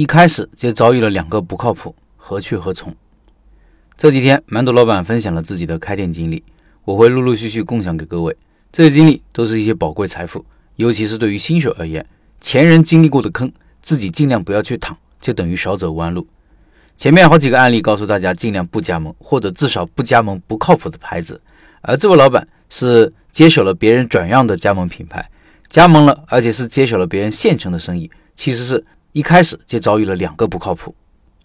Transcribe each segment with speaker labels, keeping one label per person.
Speaker 1: 一开始就遭遇了两个不靠谱，何去何从？这几天，馒头老板分享了自己的开店经历，我会陆陆续续共享给各位。这些经历都是一些宝贵财富，尤其是对于新手而言，前人经历过的坑，自己尽量不要去淌，就等于少走弯路。前面好几个案例告诉大家，尽量不加盟，或者至少不加盟不靠谱的牌子。而这位老板是接手了别人转让的加盟品牌，加盟了，而且是接手了别人现成的生意，其实是。一开始就遭遇了两个不靠谱。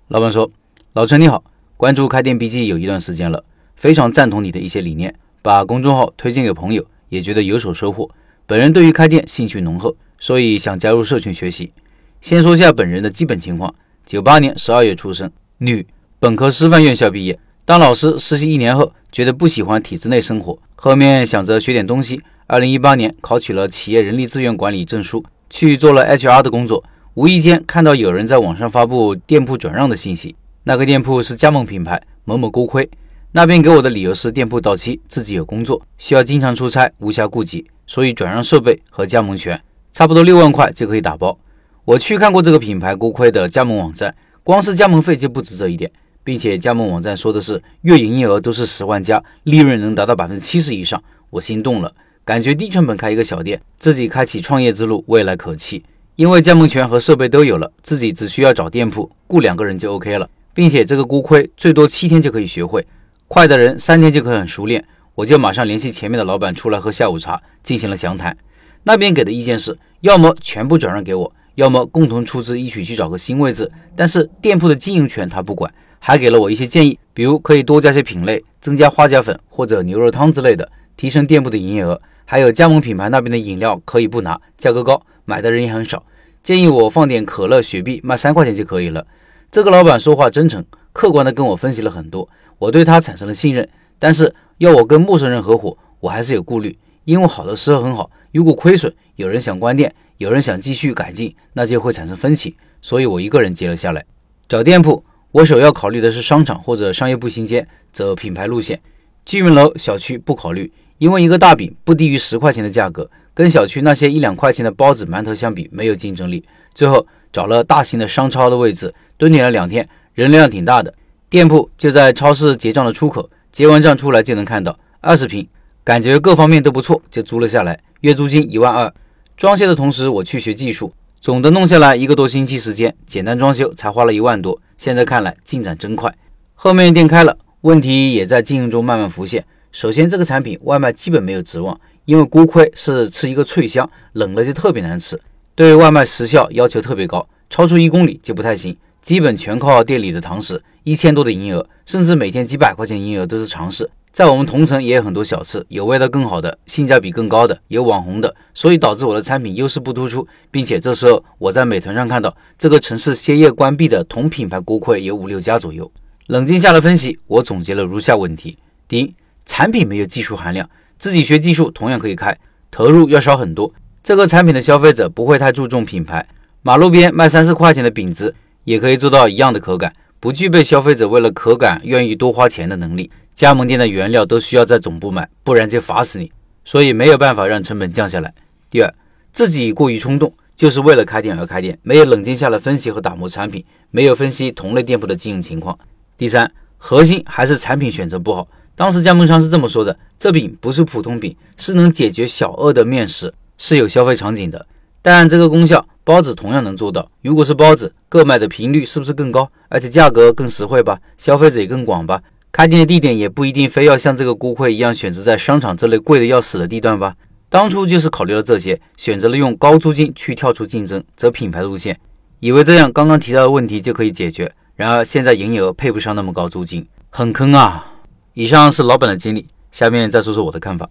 Speaker 1: 老板说：“老陈你好，关注开店笔记有一段时间了，非常赞同你的一些理念，把公众号推荐给朋友，也觉得有所收获。本人对于开店兴趣浓厚，所以想加入社群学习。先说下本人的基本情况：九八年十二月出生，女，本科师范院校毕业。当老师实习一年后，觉得不喜欢体制内生活，后面想着学点东西。二零一八年考取了企业人力资源管理证书，去做了 HR 的工作。”无意间看到有人在网上发布店铺转让的信息，那个店铺是加盟品牌某某锅盔，那边给我的理由是店铺到期，自己有工作，需要经常出差，无暇顾及，所以转让设备和加盟权，差不多六万块就可以打包。我去看过这个品牌锅盔的加盟网站，光是加盟费就不止这一点，并且加盟网站说的是月营业额都是十万加，利润能达到百分之七十以上，我心动了，感觉低成本开一个小店，自己开启创业之路，未来可期。因为加盟权和设备都有了，自己只需要找店铺雇两个人就 OK 了，并且这个锅盔最多七天就可以学会，快的人三天就可以很熟练。我就马上联系前面的老板出来喝下午茶，进行了详谈。那边给的意见是，要么全部转让给我，要么共同出资一起去找个新位置。但是店铺的经营权他不管，还给了我一些建议，比如可以多加些品类，增加花甲粉或者牛肉汤之类的，提升店铺的营业额。还有加盟品牌那边的饮料可以不拿，价格高。买的人也很少，建议我放点可乐、雪碧，卖三块钱就可以了。这个老板说话真诚，客观的跟我分析了很多，我对他产生了信任。但是要我跟陌生人合伙，我还是有顾虑，因为好的时候很好，如果亏损，有人想关店，有人想继续改进，那就会产生分歧。所以我一个人接了下来。找店铺，我首要考虑的是商场或者商业步行街，走品牌路线。居民楼、小区不考虑，因为一个大饼不低于十块钱的价格。跟小区那些一两块钱的包子、馒头相比，没有竞争力。最后找了大型的商超的位置，蹲点了两天，人流量挺大的。店铺就在超市结账的出口，结完账出来就能看到。二十平，感觉各方面都不错，就租了下来。月租金一万二。装修的同时，我去学技术，总的弄下来一个多星期时间，简单装修才花了一万多。现在看来进展真快。后面店开了，问题也在经营中慢慢浮现。首先，这个产品外卖基本没有指望。因为锅盔是吃一个脆香，冷了就特别难吃，对外卖时效要求特别高，超出一公里就不太行，基本全靠店里的堂食，一千多的营业额，甚至每天几百块钱营业额都是常事。在我们同城也有很多小吃，有味道更好的，性价比更高的，有网红的，所以导致我的产品优势不突出，并且这时候我在美团上看到这个城市歇业关闭的同品牌锅盔有五六家左右。冷静下来分析，我总结了如下问题：第一，产品没有技术含量。自己学技术同样可以开，投入要少很多。这个产品的消费者不会太注重品牌，马路边卖三四块钱的饼子也可以做到一样的口感，不具备消费者为了口感愿意多花钱的能力。加盟店的原料都需要在总部买，不然就罚死你，所以没有办法让成本降下来。第二，自己过于冲动，就是为了开店而开店，没有冷静下来分析和打磨产品，没有分析同类店铺的经营情况。第三，核心还是产品选择不好。当时加盟商是这么说的：“这饼不是普通饼，是能解决小饿的面食，是有消费场景的。但这个功效，包子同样能做到。如果是包子，购买的频率是不是更高？而且价格更实惠吧？消费者也更广吧？开店的地点也不一定非要像这个锅盔一样选择在商场这类贵的要死的地段吧？当初就是考虑了这些，选择了用高租金去跳出竞争，走品牌路线，以为这样刚刚提到的问题就可以解决。然而现在营业额配不上那么高租金，很坑啊！”以上是老板的经历，下面再说说我的看法。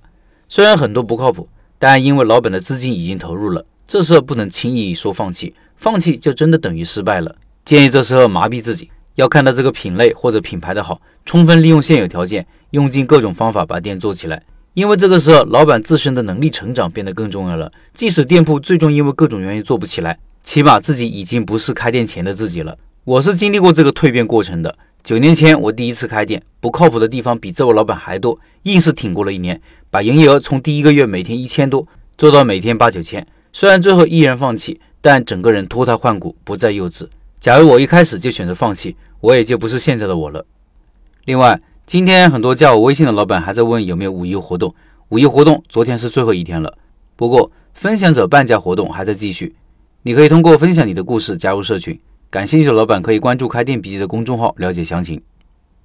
Speaker 1: 虽然很多不靠谱，但因为老板的资金已经投入了，这时候不能轻易说放弃，放弃就真的等于失败了。建议这时候麻痹自己，要看到这个品类或者品牌的好，充分利用现有条件，用尽各种方法把店做起来。因为这个时候老板自身的能力成长变得更重要了。即使店铺最终因为各种原因做不起来，起码自己已经不是开店前的自己了。我是经历过这个蜕变过程的。九年前我第一次开店，不靠谱的地方比这位老板还多，硬是挺过了一年，把营业额从第一个月每天一千多做到每天八九千。虽然最后依然放弃，但整个人脱胎换骨，不再幼稚。假如我一开始就选择放弃，我也就不是现在的我了。另外，今天很多加我微信的老板还在问有没有五一活动。五一活动昨天是最后一天了，不过分享者半价活动还在继续。你可以通过分享你的故事加入社群，感兴趣的老板可以关注开店笔记的公众号了解详情。